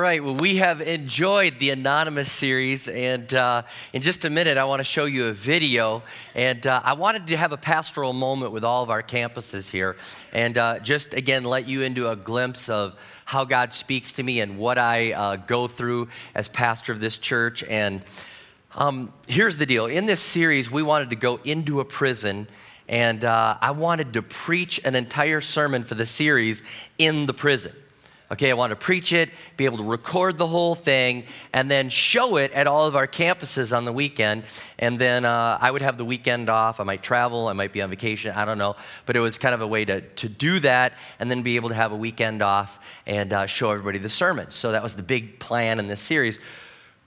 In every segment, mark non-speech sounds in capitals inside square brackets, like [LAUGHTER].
Right, well, we have enjoyed the Anonymous series, and uh, in just a minute, I want to show you a video. And uh, I wanted to have a pastoral moment with all of our campuses here, and uh, just again let you into a glimpse of how God speaks to me and what I uh, go through as pastor of this church. And um, here's the deal in this series, we wanted to go into a prison, and uh, I wanted to preach an entire sermon for the series in the prison. Okay, I want to preach it, be able to record the whole thing, and then show it at all of our campuses on the weekend. And then uh, I would have the weekend off. I might travel, I might be on vacation, I don't know. But it was kind of a way to, to do that and then be able to have a weekend off and uh, show everybody the sermon. So that was the big plan in this series.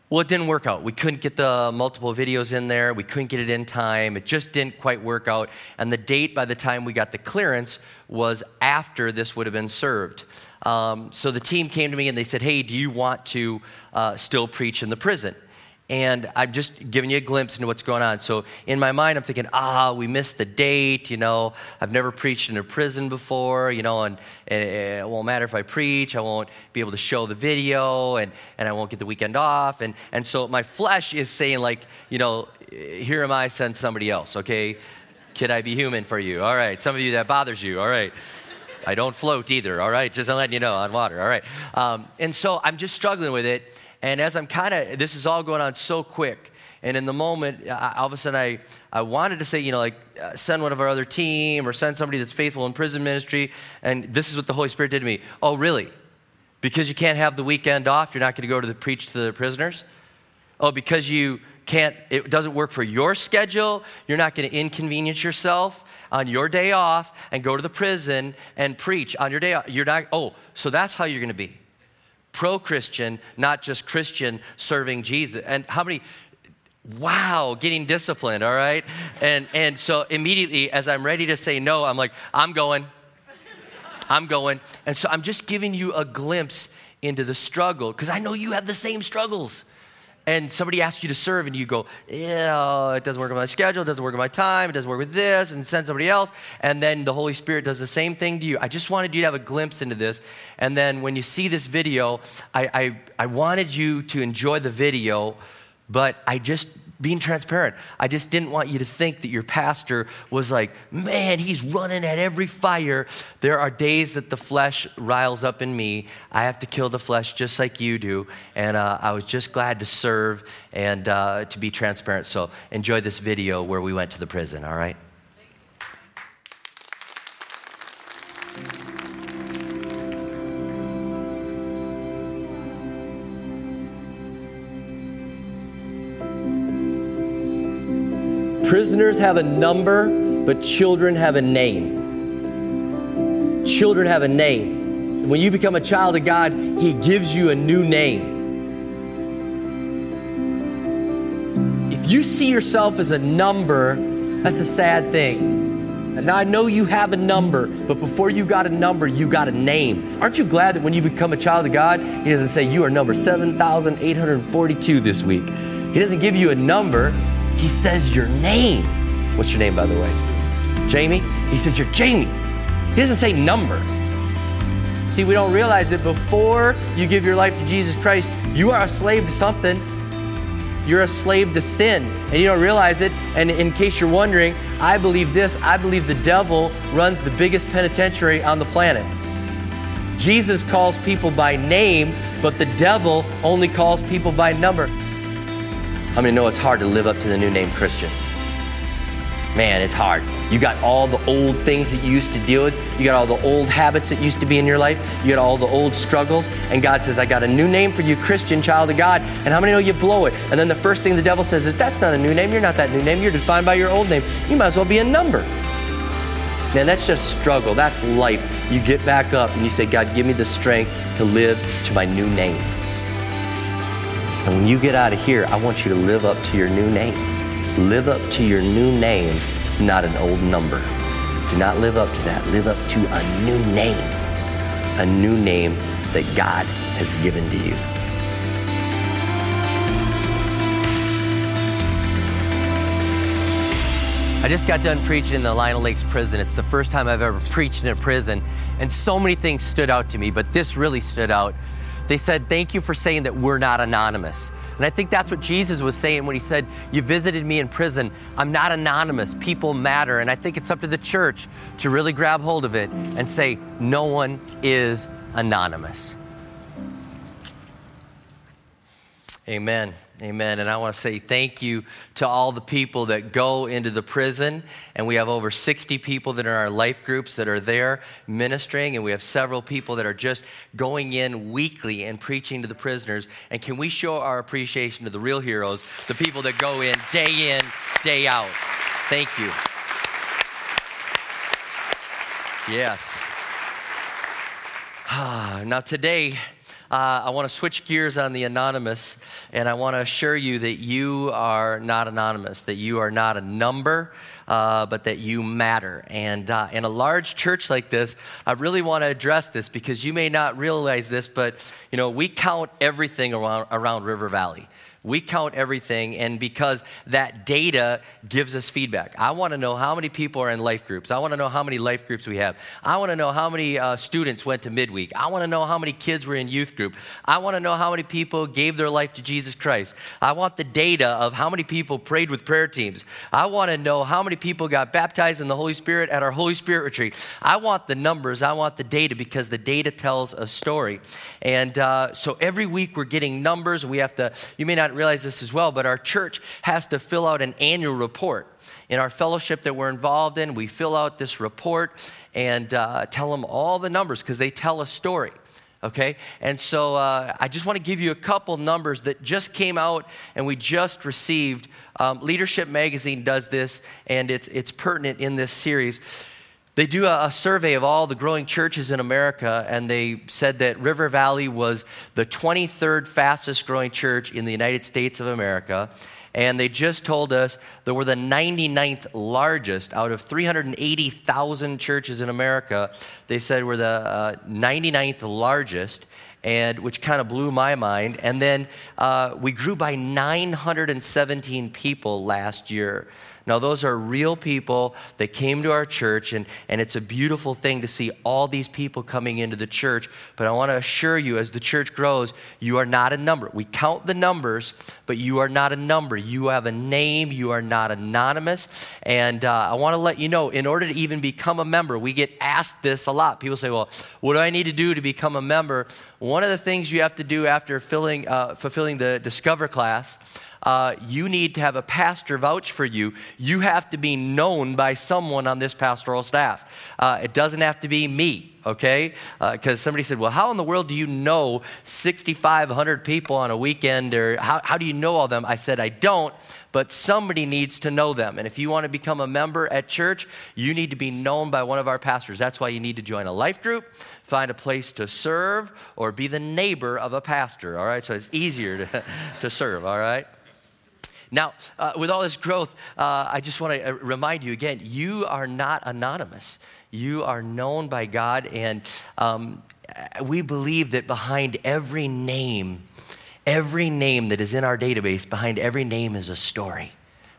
Well, it didn't work out. We couldn't get the multiple videos in there. We couldn't get it in time. It just didn't quite work out. And the date by the time we got the clearance was after this would have been served. Um, so the team came to me and they said, Hey, do you want to uh, still preach in the prison? And I'm just giving you a glimpse into what's going on. So in my mind, I'm thinking, ah, we missed the date. You know, I've never preached in a prison before. You know, and, and it won't matter if I preach. I won't be able to show the video, and, and I won't get the weekend off. And and so my flesh is saying like, you know, here am I, send somebody else. Okay, could I be human for you? All right, some of you that bothers you. All right. I don't float either, all right? Just to let you know on water, all right? Um, and so I'm just struggling with it. And as I'm kind of, this is all going on so quick. And in the moment, I, all of a sudden, I, I wanted to say, you know, like, uh, send one of our other team or send somebody that's faithful in prison ministry. And this is what the Holy Spirit did to me. Oh, really? Because you can't have the weekend off, you're not going to go to the preach to the prisoners? Oh, because you can't, it doesn't work for your schedule, you're not going to inconvenience yourself on your day off and go to the prison and preach on your day off. You're not, oh, so that's how you're going to be. Pro Christian, not just Christian serving Jesus. And how many, wow, getting disciplined, all right? And, and so immediately, as I'm ready to say no, I'm like, I'm going. I'm going. And so I'm just giving you a glimpse into the struggle because I know you have the same struggles and somebody asks you to serve and you go, yeah, it doesn't work with my schedule, it doesn't work with my time, it doesn't work with this, and send somebody else. And then the Holy Spirit does the same thing to you. I just wanted you to have a glimpse into this. And then when you see this video, I, I, I wanted you to enjoy the video, but I just being transparent. I just didn't want you to think that your pastor was like, man, he's running at every fire. There are days that the flesh riles up in me. I have to kill the flesh just like you do. And uh, I was just glad to serve and uh, to be transparent. So enjoy this video where we went to the prison, all right? Prisoners have a number, but children have a name. Children have a name. When you become a child of God, He gives you a new name. If you see yourself as a number, that's a sad thing. And now I know you have a number, but before you got a number, you got a name. Aren't you glad that when you become a child of God, He doesn't say you are number 7,842 this week? He doesn't give you a number, he says your name. What's your name, by the way? Jamie? He says you're Jamie. He doesn't say number. See, we don't realize that before you give your life to Jesus Christ, you are a slave to something. You're a slave to sin, and you don't realize it. And in case you're wondering, I believe this I believe the devil runs the biggest penitentiary on the planet. Jesus calls people by name, but the devil only calls people by number. I mean, know it's hard to live up to the new name Christian? Man, it's hard. You got all the old things that you used to deal with. You got all the old habits that used to be in your life. You got all the old struggles. And God says, I got a new name for you, Christian, child of God. And how many know you blow it? And then the first thing the devil says is, That's not a new name. You're not that new name. You're defined by your old name. You might as well be a number. Man, that's just struggle. That's life. You get back up and you say, God, give me the strength to live to my new name. And when you get out of here, I want you to live up to your new name. Live up to your new name, not an old number. Do not live up to that. Live up to a new name, a new name that God has given to you. I just got done preaching in the Lino Lakes prison. It's the first time I've ever preached in a prison, and so many things stood out to me, but this really stood out They said, Thank you for saying that we're not anonymous. And I think that's what Jesus was saying when he said, You visited me in prison. I'm not anonymous. People matter. And I think it's up to the church to really grab hold of it and say, No one is anonymous. Amen. Amen. And I want to say thank you to all the people that go into the prison. And we have over 60 people that are in our life groups that are there ministering. And we have several people that are just going in weekly and preaching to the prisoners. And can we show our appreciation to the real heroes, the people that go in day in, day out? Thank you. Yes. [SIGHS] now, today, uh, I want to switch gears on the anonymous, and I want to assure you that you are not anonymous, that you are not a number, uh, but that you matter. And uh, in a large church like this, I really want to address this because you may not realize this, but you know we count everything around, around River Valley. We count everything, and because that data gives us feedback. I want to know how many people are in life groups. I want to know how many life groups we have. I want to know how many uh, students went to midweek. I want to know how many kids were in youth group. I want to know how many people gave their life to Jesus Christ. I want the data of how many people prayed with prayer teams. I want to know how many people got baptized in the Holy Spirit at our Holy Spirit retreat. I want the numbers. I want the data because the data tells a story. And uh, so every week we're getting numbers. We have to, you may not realize this as well, but our church has to fill out an annual report. In our fellowship that we're involved in, we fill out this report and uh, tell them all the numbers because they tell a story okay? And so uh, I just want to give you a couple numbers that just came out and we just received. Um, Leadership Magazine does this, and it's, it's pertinent in this series. They do a, survey of all the growing churches in America, and they said that River Valley was the 23rd fastest growing church in the United States of America. And they just told us that we're the 99th largest out of 380,000 churches in America. They said we're the uh, 99th largest, and which kind of blew my mind. And then uh, we grew by 917 people last year. Now, those are real people that came to our church, and, and it's a beautiful thing to see all these people coming into the church. But I want to assure you, as the church grows, you are not a number. We count the numbers, but you are not a number. You have a name, you are not anonymous. And uh, I want to let you know, in order to even become a member, we get asked this a lot. People say, Well, what do I need to do to become a member? One of the things you have to do after filling, uh, fulfilling the Discover class uh, you need to have a pastor vouch for you. You have to be known by someone on this pastoral staff. Uh, it doesn't have to be me, okay? Because uh, somebody said, Well, how in the world do you know 6,500 people on a weekend? Or how, how do you know all them? I said, I don't but somebody needs to know them. And if you want to become a member at church, you need to be known by one of our pastors. That's why you need to join a life group, find a place to serve, or be the neighbor of a pastor, all right? So it's easier to, [LAUGHS] to serve, all right? Now, uh, with all this growth, uh, I just want to uh, remind you again you are not anonymous. You are known by God, and um, we believe that behind every name, every name that is in our database, behind every name is a story.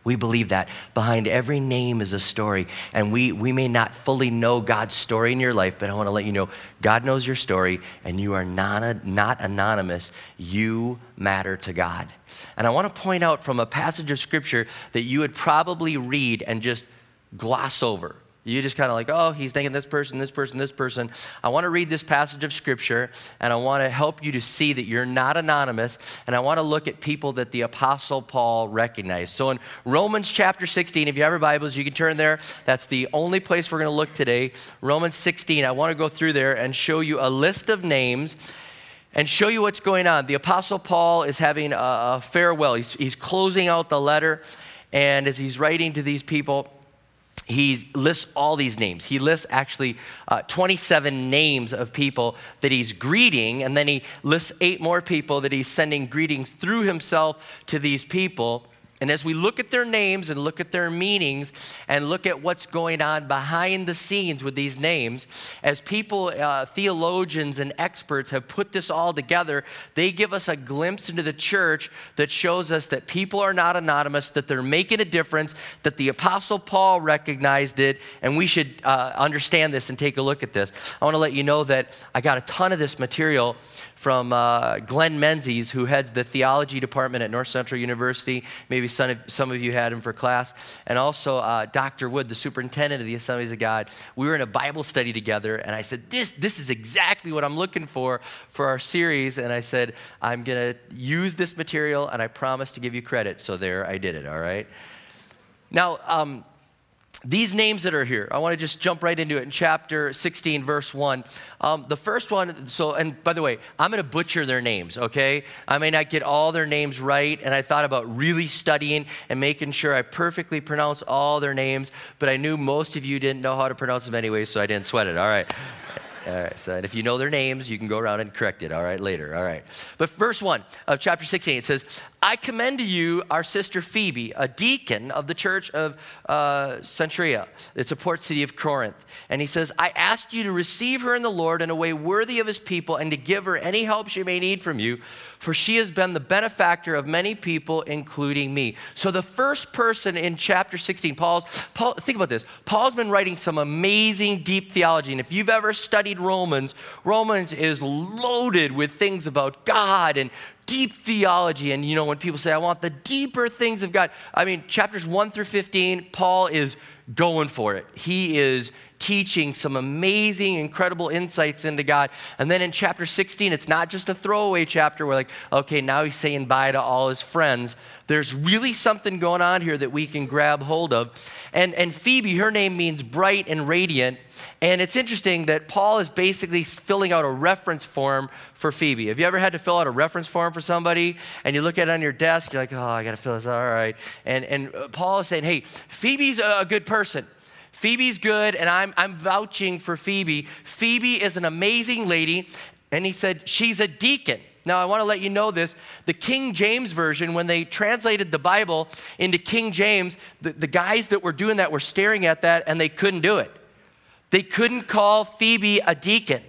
We believe that. Behind every name is a story. And we, we may not fully know God's story in your life, but I want to let you know God knows your story, and you are not, not anonymous. You matter to God. And I want to point out from a passage of scripture that you would probably read and just gloss over. You just kind of like, oh, he's thinking this person, this person, this person. I want to read this passage of scripture and I want to help you to see that you're not anonymous. And I want to look at people that the Apostle Paul recognized. So in Romans chapter 16, if you have your Bibles, you can turn there. That's the only place we're going to look today. Romans 16, I want to go through there and show you a list of names and show you what's going on. The Apostle Paul is having a, farewell, he's, he's closing out the letter. And as he's writing to these people, he lists all these names. He lists actually uh, 27 names of people that he's greeting, and then he lists eight more people that he's sending greetings through himself to these people. And as we look at their names and look at their meanings and look at what's going on behind the scenes with these names, as people, uh, theologians, and experts have put this all together, they give us a glimpse into the church that shows us that people are not anonymous, that they're making a difference, that the Apostle Paul recognized it, and we should uh, understand this and take a look at this. I want to let you know that I got a ton of this material from uh, Glen Menzies, who heads the theology department at North Central University. Maybe some of, some of you had him for class. And also uh, Dr. Wood, the superintendent of the Assemblies of God. We were in a Bible study together, and I said, This, this is exactly what I'm looking for for our series. And I said, I'm going to use this material, and I promise to give you credit. So there, I did it, all right? Now, um, these names that are here, I want to just jump right into it in chapter 16, verse 1. Um, the first one, so, and by the way, I'm going to butcher their names, okay? I may not get all their names right, and I thought about really studying and making sure I perfectly pronounce all their names, but I knew most of you didn't know how to pronounce them anyway, so I didn't sweat it, all right? [LAUGHS] All right, so and if you know their names, you can go around and correct it, all right, later, all right. But verse 1 of chapter 16, it says, I commend to you our sister Phoebe, a deacon of the church of uh, Cenchrea. It's a port city of Corinth. And he says, I ask you to receive her in the Lord in a way worthy of his people and to give her any help she may need from you, for she has been the benefactor of many people, including me. So the first person in chapter 16, Paul's, Paul, think about this. Paul's been writing some amazing deep theology. And if you've ever studied Romans, Romans is loaded with things about God and deep theology. And you know, when people say, I want the deeper things of God, I mean, chapters 1 through 15, Paul is going for it. He is teaching some amazing, incredible insights into God. And then in chapter 16, it's not just a throwaway chapter where, like, okay, now he's saying bye to all his friends. There's really something going on here that we can grab hold of. And, and Phoebe, her name means bright and radiant. And it's interesting that Paul is basically filling out a reference form for Phoebe. Have you ever had to fill out a reference form for somebody and you look at it on your desk, you're like, oh, I got to fill this, all right. And, and Paul is saying, hey, Phoebe's a good person. Phoebe's good, and I'm, I'm vouching for Phoebe. Phoebe is an amazing lady, and he said, she's a deacon. Now, I want to let you know this. The King James Version, when they translated the Bible into King James, the, the guys that were doing that were staring at that and they couldn't do it. They couldn't call Phoebe a deacon.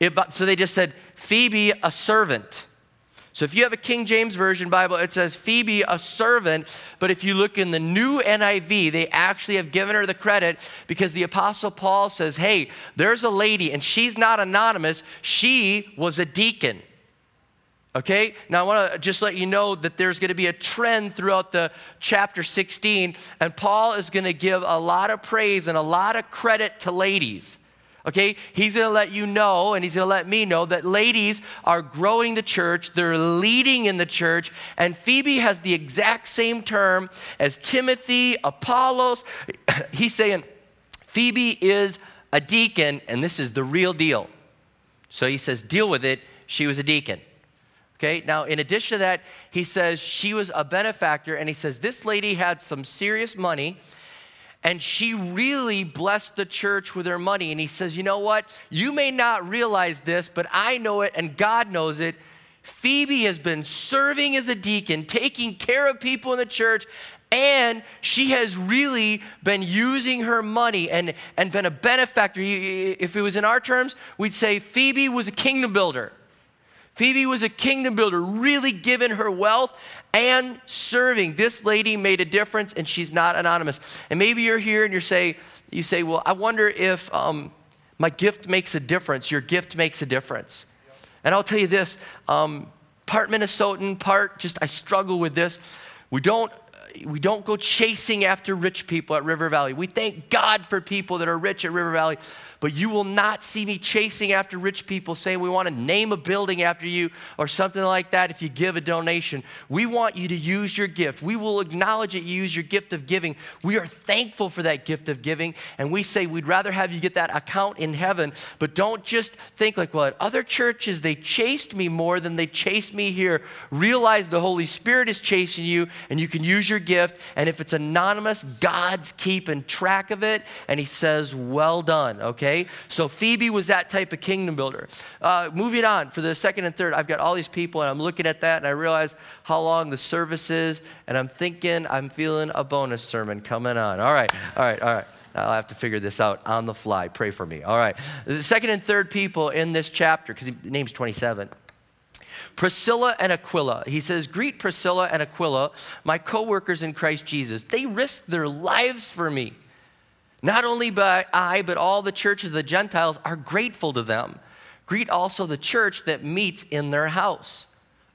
It, so they just said, Phoebe, a servant. So if you have a King James Version Bible, it says Phoebe, a servant. But if you look in the new NIV, they actually have given her the credit because the Apostle Paul says, hey, there's a lady and she's not anonymous. She was a deacon. Okay? Now I want to just let you know that there's going to be a trend throughout the chapter 16, and Paul is going to give a lot of praise and a lot of credit to ladies. Okay, he's gonna let you know, and he's gonna let me know that ladies are growing the church, they're leading in the church, and Phoebe has the exact same term as Timothy, Apollos. [LAUGHS] He's saying Phoebe is a deacon, and this is the real deal. So he says, deal with it. She was a deacon. Okay, now in addition to that, he says she was a benefactor, and he says this lady had some serious money and she really blessed the church with her money. And he says, You know what? You may not realize this, but I know it, and God knows it. Phoebe has been serving as a deacon, taking care of people in the church, and she has really been using her money and, and been a benefactor. If it was in our terms, we'd say Phoebe was a kingdom builder. Phoebe was a kingdom builder, really giving her wealth and serving. This lady made a difference, and she's not anonymous. And maybe you're here and you say, you say, well, I wonder if um, my gift makes a difference. Your gift makes a difference. And I'll tell you this: um, part Minnesotan, part just I struggle with this. We don't we don't go chasing after rich people at River Valley. We thank God for people that are rich at River Valley, but you will not see me chasing after rich people saying we want to name a building after you or something like that if you give a donation. We want you to use your gift. We will acknowledge that you use your gift of giving. We are thankful for that gift of giving, and we say we'd rather have you get that account in heaven, but don't just think like, well, at other churches, they chased me more than they chased me here. Realize the Holy Spirit is chasing you, and you can use your gift. And if it's anonymous, God's keeping track of it. And he says, well done, okay? So Phoebe was that type of kingdom builder. Uh, moving on, for the second and third, I've got all these people, and I'm looking at that, and I realize how long the service is, and I'm thinking I'm feeling a bonus sermon coming on. All right, all right, all right. I'll have to figure this out on the fly. Pray for me. All right. The second and third people in this chapter, because he names 27. Priscilla and Aquila. He says, Greet Priscilla and Aquila, my co workers in Christ Jesus. They risked their lives for me. Not only by I, but all the churches of the Gentiles are grateful to them. Greet also the church that meets in their house.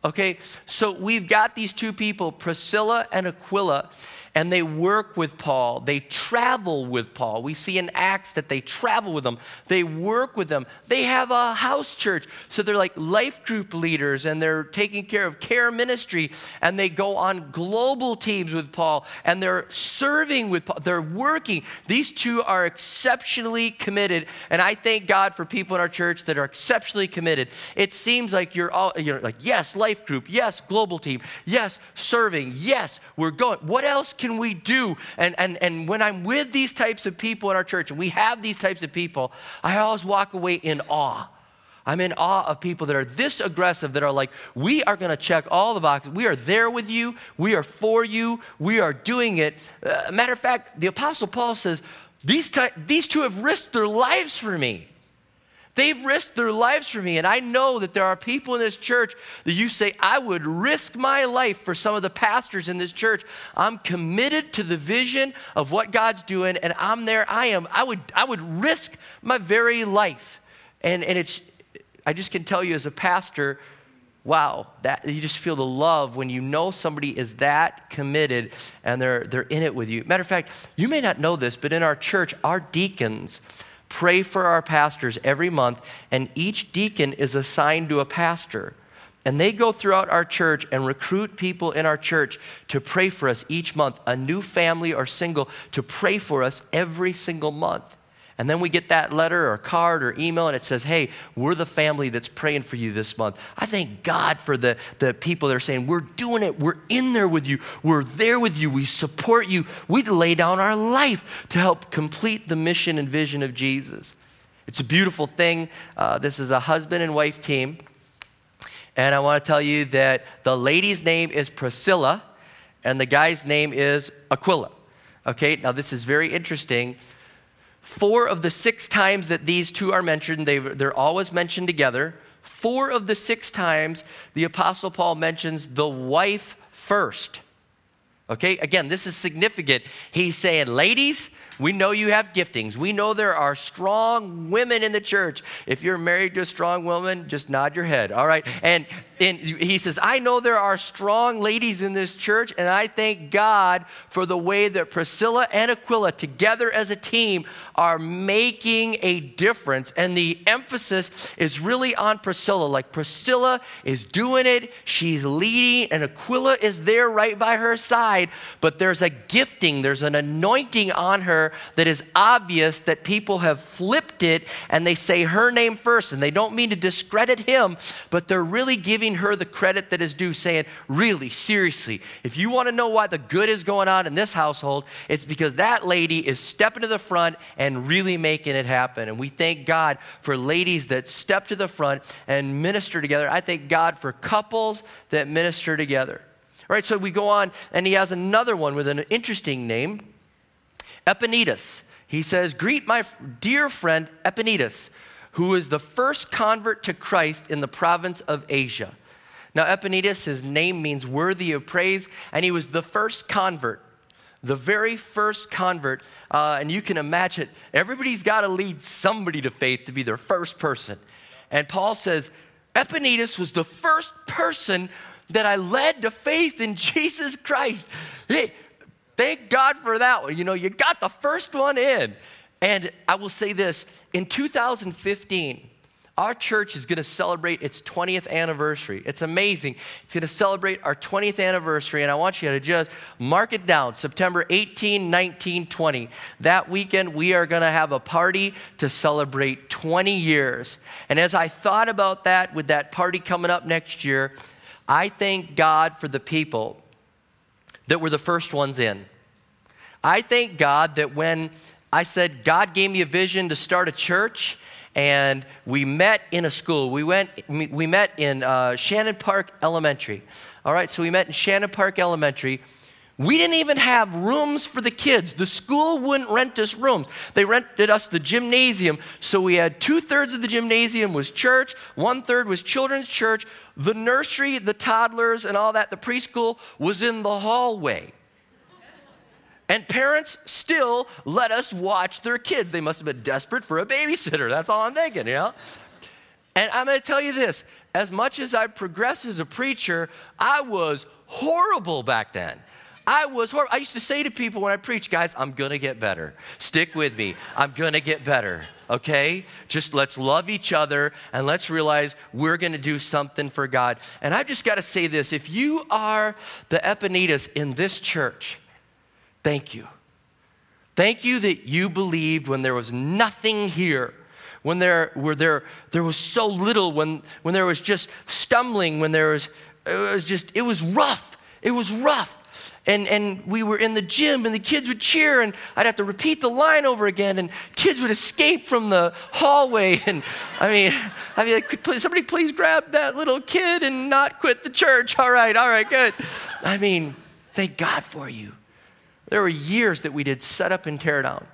Okay, so we've got these two people, Priscilla and Aquila, and they work with Paul. They travel with Paul. We see in Acts that they travel with them, they work with them. They have a house church. So they're like life group leaders and they're taking care of care ministry and they go on global teams with Paul and they're serving with Paul. They're working. These two are exceptionally committed. And I thank God for people in our church that are exceptionally committed. It seems like you're all, you're like, yes, life group, yes, global team, yes, serving, yes, we're going. What else can can we do? And, and, and when I'm with these types of people in our church, and we have these types of people, I always walk away in awe. I'm in awe of people that are this aggressive, that are like, we are going to check all the boxes. We are there with you. We are for you. We are doing it. Uh, matter of fact, the Apostle Paul says, these, these two have risked their lives for me. They've risked their lives for me. And I know that there are people in this church that you say, I would risk my life for some of the pastors in this church. I'm committed to the vision of what God's doing, and I'm there. I am. I would, I would risk my very life. And, and it's, I just can tell you as a pastor, wow, that you just feel the love when you know somebody is that committed and they're, they're in it with you. Matter of fact, you may not know this, but in our church, our deacons, pray for our pastors every month, and each deacon is assigned to a pastor. And they go throughout our church and recruit people in our church to pray for us each month, a new family or single to pray for us every single month. And then we get that letter or card or email and it says, hey, we're the family that's praying for you this month. I thank God for the, the people that are saying, we're doing it. We're in there with you. We're there with you. We support you. We lay down our life to help complete the mission and vision of Jesus. It's a beautiful thing. Uh, this is a husband and wife team. And I want to tell you that the lady's name is Priscilla and the guy's name is Aquila. Okay, now this is very interesting Four of the six times that these two are mentioned, they, they're always mentioned together. Four of the six times the Apostle Paul mentions the wife first. Okay, again, this is significant. He's saying, ladies, we know you have giftings. We know there are strong women in the church. If you're married to a strong woman, just nod your head, all right? And and he says, I know there are strong ladies in this church, and I thank God for the way that Priscilla and Aquila, together as a team, are making a difference. And the emphasis is really on Priscilla. Like Priscilla is doing it, she's leading, and Aquila is there right by her side. But there's a gifting, there's an anointing on her that is obvious that people have flipped it and they say her name first. And they don't mean to discredit him, but they're really giving her the credit that is due, saying, Really, seriously, if you want to know why the good is going on in this household, it's because that lady is stepping to the front and really making it happen. And we thank God for ladies that step to the front and minister together. I thank God for couples that minister together. All right, so we go on, and he has another one with an interesting name Epaenetus. He says, Greet my dear friend Epaenetus who is the first convert to Christ in the province of Asia. Now, Epaenetus, his name means worthy of praise, and he was the first convert, the very first convert. Uh, and you can imagine, everybody's got to lead somebody to faith to be their first person. And Paul says, Epaenetus was the first person that I led to faith in [LAUGHS] Jesus Christ. Hey, thank God for that one. You know, you got the first one in. And I will say this in 2015, our church is going to celebrate its 20th anniversary. It's amazing. It's going to celebrate our 20th anniversary, and I want you to just mark it down September 18, 19, 20. That weekend, we are going to have a party to celebrate 20 years. And as I thought about that, with that party coming up next year, I thank God for the people that were the first ones in. I thank God that when I said God gave me a vision to start a church, and we met in a school. We went, we met in uh, Shannon Park Elementary. All right, so we met in Shannon Park Elementary. We didn't even have rooms for the kids. The school wouldn't rent us rooms. They rented us the gymnasium. So we had two thirds of the gymnasium was church, one third was children's church. The nursery, the toddlers, and all that, the preschool was in the hallway. And parents still let us watch their kids. They must have been desperate for a babysitter. That's all I'm thinking, you know? And I'm going to tell you this as much as I progressed as a preacher, I was horrible back then. I was horrible. I used to say to people when I preach, guys, I'm going to get better. Stick with me. I'm going to get better. Okay? Just let's love each other and let's realize we're going to do something for God. And I've just got to say this if you are the Epaenetus in this church, Thank you. Thank you that you believed when there was nothing here, when there, were there, there was so little, when, when there was just stumbling, when there was, it was just, it was rough. It was rough. And, and we were in the gym and the kids would cheer and I'd have to repeat the line over again and kids would escape from the hallway. [LAUGHS] And I mean, I'd be like, somebody please grab that little kid and not quit the church. [LAUGHS] All right, all right, good. I mean, thank God for you. There were years that we did set up and tear down.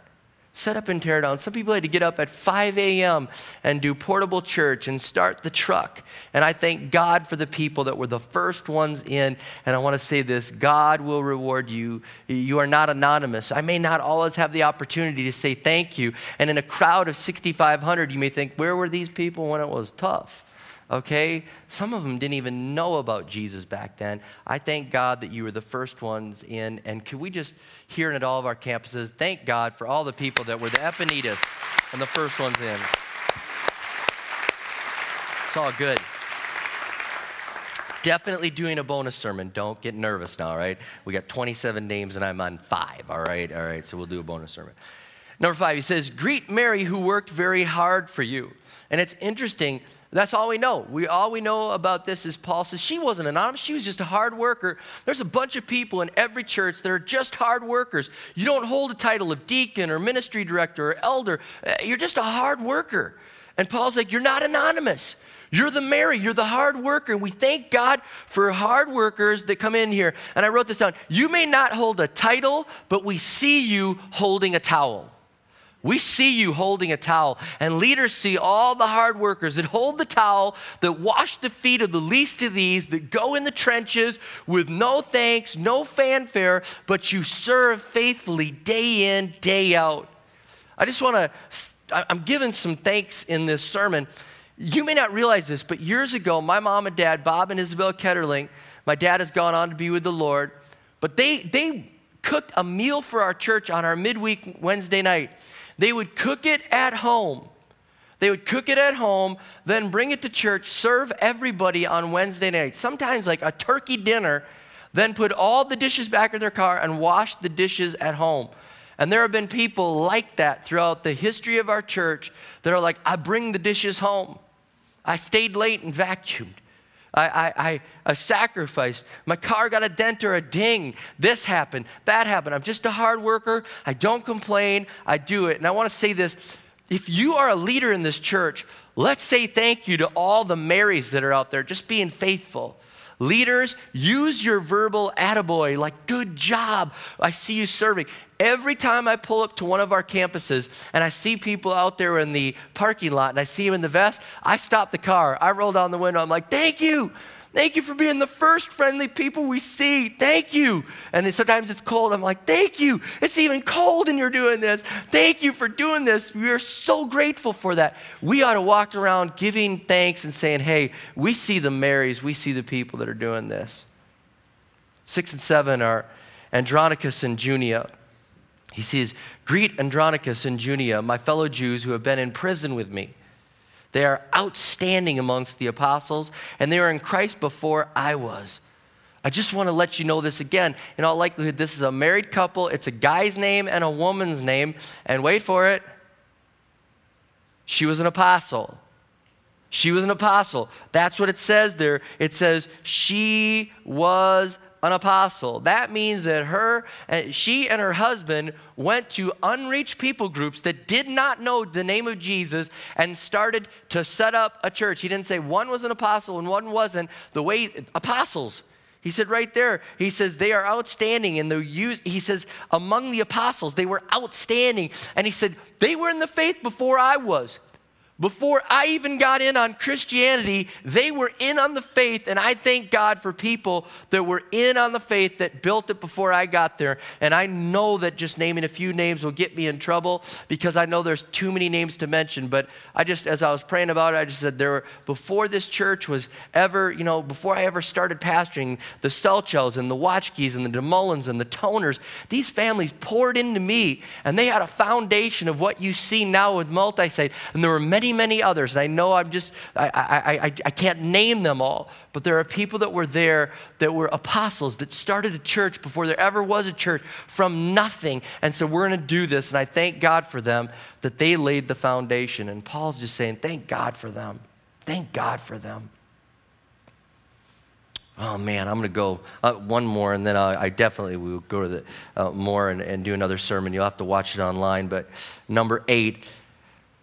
Set up and tear down. Some people had to get up at 5 a.m. and do portable church and start the truck. And I thank God for the people that were the first ones in. And I want to say this God will reward you. You are not anonymous. I may not always have the opportunity to say thank you. And in a crowd of 6,500, you may think, where were these people when it was tough? Okay? Some of them didn't even know about Jesus back then. I thank God that you were the first ones in. And could we just hear it at all of our campuses? Thank God for all the people that were the Epaenetus and the first ones in. It's all good. Definitely doing a bonus sermon. Don't get nervous now, all right? We got 27 names and I'm on five, all right? All right, so we'll do a bonus sermon. Number five, he says, Greet Mary who worked very hard for you. And it's interesting that's all we know. We, all we know about this is Paul says she wasn't anonymous. She was just a hard worker. There's a bunch of people in every church that are just hard workers. You don't hold a title of deacon or ministry director or elder. Uh, you're just a hard worker. And Paul's like, You're not anonymous. You're the Mary, you're the hard worker. And we thank God for hard workers that come in here. And I wrote this down. You may not hold a title, but we see you holding a towel. We see you holding a towel, and leaders see all the hard workers that hold the towel, that wash the feet of the least of these, that go in the trenches with no thanks, no fanfare, but you serve faithfully day in, day out. I just want to, I'm giving some thanks in this sermon. You may not realize this, but years ago, my mom and dad, Bob and Isabel Ketterling, my dad has gone on to be with the Lord, but they, they cooked a meal for our church on our midweek Wednesday night. They would cook it at home. They would cook it at home, then bring it to church, serve everybody on Wednesday night. Sometimes, like a turkey dinner, then put all the dishes back in their car and wash the dishes at home. And there have been people like that throughout the history of our church that are like, I bring the dishes home. I stayed late and vacuumed. I, I, I, I, sacrificed. My car got a dent or a ding. This happened. That happened. I'm just a hard worker. I don't complain. I do it. And I want to say this if you are a leader in this church, let's say thank you to all the Marys that are out there just being faithful. Leaders, use your verbal attaboy, like good job. I see you serving. Every time I pull up to one of our campuses and I see people out there in the parking lot and I see them in the vest, I stop the car. I roll down the window. I'm like, thank you. Thank you for being the first friendly people we see. Thank you. And sometimes it's cold. I'm like, thank you. It's even cold and you're doing this. Thank you for doing this. We are so grateful for that. We ought to walk around giving thanks and saying, hey, we see the Marys, we see the people that are doing this. Six and seven are Andronicus and Junia. He says, Greet Andronicus and Junia, my fellow Jews who have been in prison with me. They are outstanding amongst the apostles, and they are in Christ before I was. I just want to let you know this again. In all likelihood, this is a married couple. It's a guy's name and a woman's name. And wait for it. She was an apostle. She was an apostle. That's what it says there. It says, she was an apostle. That means that her, uh, she and her husband went to unreached people groups that did not know the name of Jesus and started to set up a church. He didn't say one was an apostle and one wasn't. The way apostles, he said right there, he says they are outstanding and the use he says among the apostles they were outstanding and he said they were in the faith before I was. Before I even got in on Christianity, they were in on the faith, and I thank God for people that were in on the faith that built it before I got there. And I know that just naming a few names will get me in trouble because I know there's too many names to mention. But I just, as I was praying about it, I just said there were, before this church was ever, you know, before I ever started pastoring, the Selchels and the Watchkeys and the DeMullins and the Toners, these families poured into me, and they had a foundation of what you see now with multi-site. And there were many many, others. And I know I'm just, I, I, I, I can't name them all, but there are people that were there that were apostles that started a church before there ever was a church from nothing. And so we're going to do this. And I thank God for them that they laid the foundation. And Paul's just saying, thank God for them. Thank God for them. Oh man, I'm going to go uh, one more, and then I, I definitely will go to the uh, more and, and do another sermon. You'll have to watch it online. But number eight,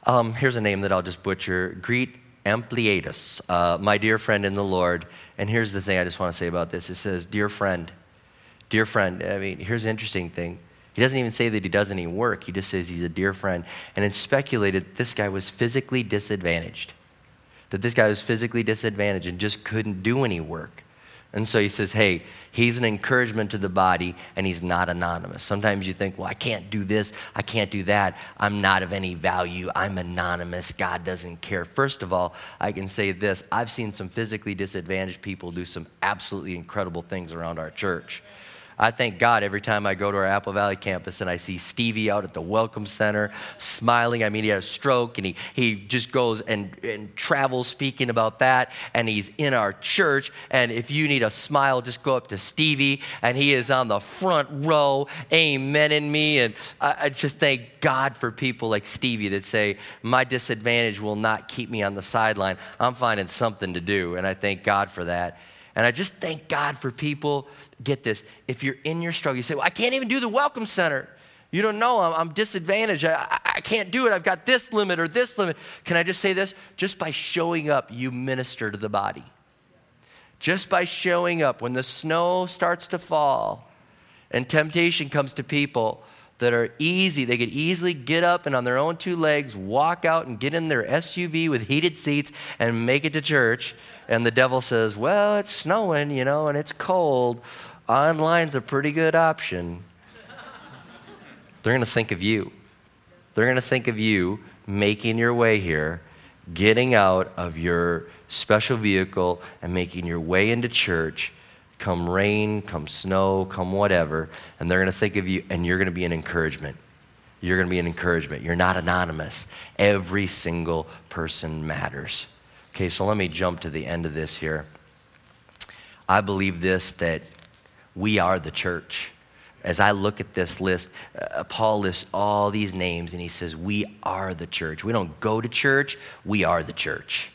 um, here's a name that I'll just butcher. Greet Ampliatus, uh, my dear friend in the Lord. And here's the thing I just want to say about this. It says, Dear friend, dear friend. I mean, here's the interesting thing. He doesn't even say that he does any work. He just says he's a dear friend. And it's speculated this guy was physically disadvantaged. That this guy was physically disadvantaged and just couldn't do any work. And so he says, hey, he's an encouragement to the body and he's not anonymous. Sometimes you think, well, I can't do this, I can't do that, I'm not of any value, I'm anonymous, God doesn't care. First of all, I can say this I've seen some physically disadvantaged people do some absolutely incredible things around our church. I thank God every time I go to our Apple Valley campus and I see Stevie out at the Welcome Center smiling. I mean, he had a stroke and he, he just goes and, and travels speaking about that. And he's in our church. And if you need a smile, just go up to Stevie and he is on the front row, amen in me. And I, I just thank God for people like Stevie that say, My disadvantage will not keep me on the sideline. I'm finding something to do. And I thank God for that. And I just thank God for people. Get this. If you're in your struggle, you say, Well, I can't even do the welcome center. You don't know. I'm, I'm disadvantaged. I, I can't do it. I've got this limit or this limit. Can I just say this? Just by showing up, you minister to the body. Just by showing up, when the snow starts to fall and temptation comes to people, that are easy. They could easily get up and on their own two legs walk out and get in their SUV with heated seats and make it to church and the devil says, Well, it's snowing, you know, and it's cold, online's a pretty good option. They're going to think of you. They're going to think of you making your way here, getting out of your special vehicle, and making your way into church, come rain, come snow, come whatever. And they're going to think of you, and you're going to be an encouragement. You're going to be an encouragement. You're not anonymous. Every single person matters. Okay, so let me jump to the end of this here. I believe this that we are the church. As I look at this list, uh, Paul lists all these names and he says, We are the church. We don't go to church, we are the church.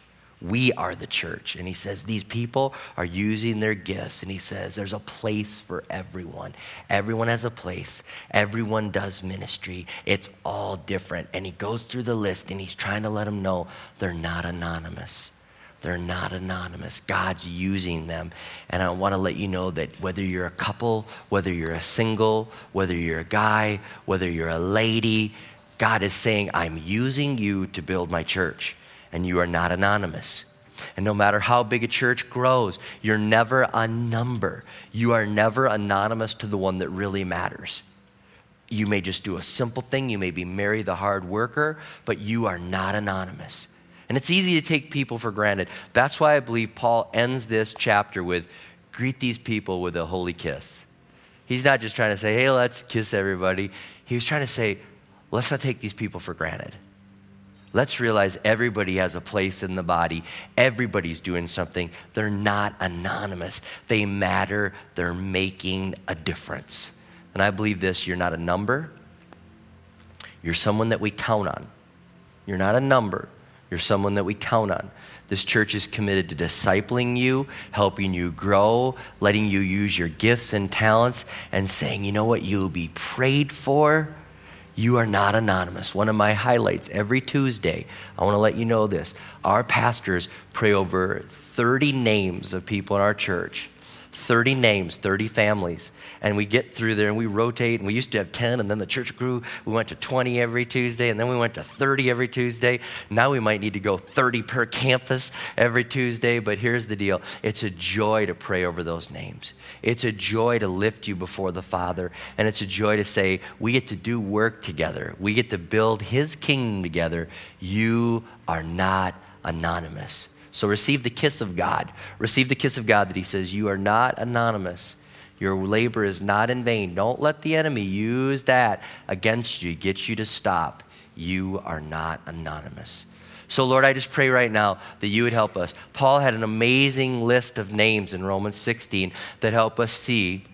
We are the church. And he says, These people are using their gifts. And he says, There's a place for everyone. Everyone has a place. Everyone does ministry. It's all different. And he goes through the list and he's trying to let them know they're not anonymous. They're not anonymous. God's using them. And I want to let you know that whether you're a couple, whether you're a single, whether you're a guy, whether you're a lady, God is saying, I'm using you to build my church and you are not anonymous. And no matter how big a church grows, you're never a number. You are never anonymous to the one that really matters. You may just do a simple thing, you may be Mary the hard worker, but you are not anonymous. And it's easy to take people for granted. That's why I believe Paul ends this chapter with greet these people with a holy kiss. He's not just trying to say, hey, let's kiss everybody. He was trying to say, let's not take these people for granted. Let's realize everybody has a place in the body. Everybody's doing something. They're not anonymous. They matter. They're making a difference. And I believe this you're not a number, you're someone that we count on. You're not a number, You're someone that we count on. This church is committed to discipling you, helping you grow, letting you use your gifts and talents, and saying, you know what, you'll be prayed for. You are not anonymous. One of my highlights every Tuesday, I want to let you know this. Our pastors pray over 30 names of people in our church 30 names, 30 families. And we get through there and we rotate. And we used to have 10, and then the church grew. We went to 20 every Tuesday, and then we went to 30 every Tuesday. Now we might need to go 30 per campus every Tuesday. But here's the deal it's a joy to pray over those names. It's a joy to lift you before the Father. And it's a joy to say, we get to do work together, we get to build His kingdom together. You are not anonymous. So receive the kiss of God. Receive the kiss of God that He says, You are not anonymous. Your labor is not in vain. Don't let the enemy use that against you, get you to stop. You are not anonymous. So, Lord, I just pray right now that you would help us. Paul had an amazing list of names in Romans 16 that help us see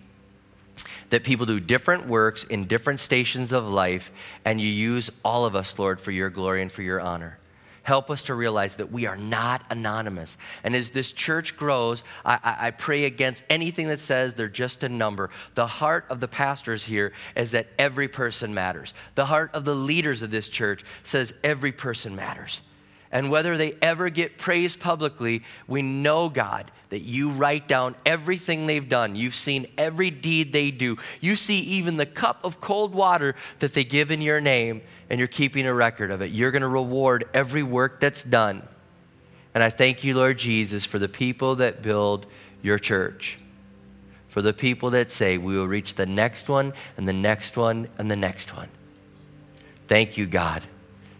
that people do different works in different stations of life, and you use all of us, Lord, for your glory and for your honor. Help us to realize that we are not anonymous. And as this church grows, I, I, I, pray against anything that says they're just a number. The heart of the pastors here is that every person matters. The heart of the leaders of this church says every person matters. And whether they ever get praised publicly, we know, God, that you write down everything they've done. You've seen every deed they do. You see even the cup of cold water that they give in your name and you're keeping a record of it. You're going to reward every work that's done. And I thank you, Lord Jesus, for the people that build your church, for the people that say we will reach the next one and the next one and the next one. Thank you, God,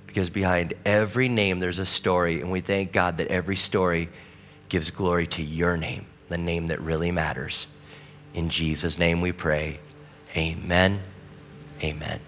because behind every name there's a story, and we thank God that every story gives glory to your name, the name that really matters. In Jesus' name we pray. Amen. Amen.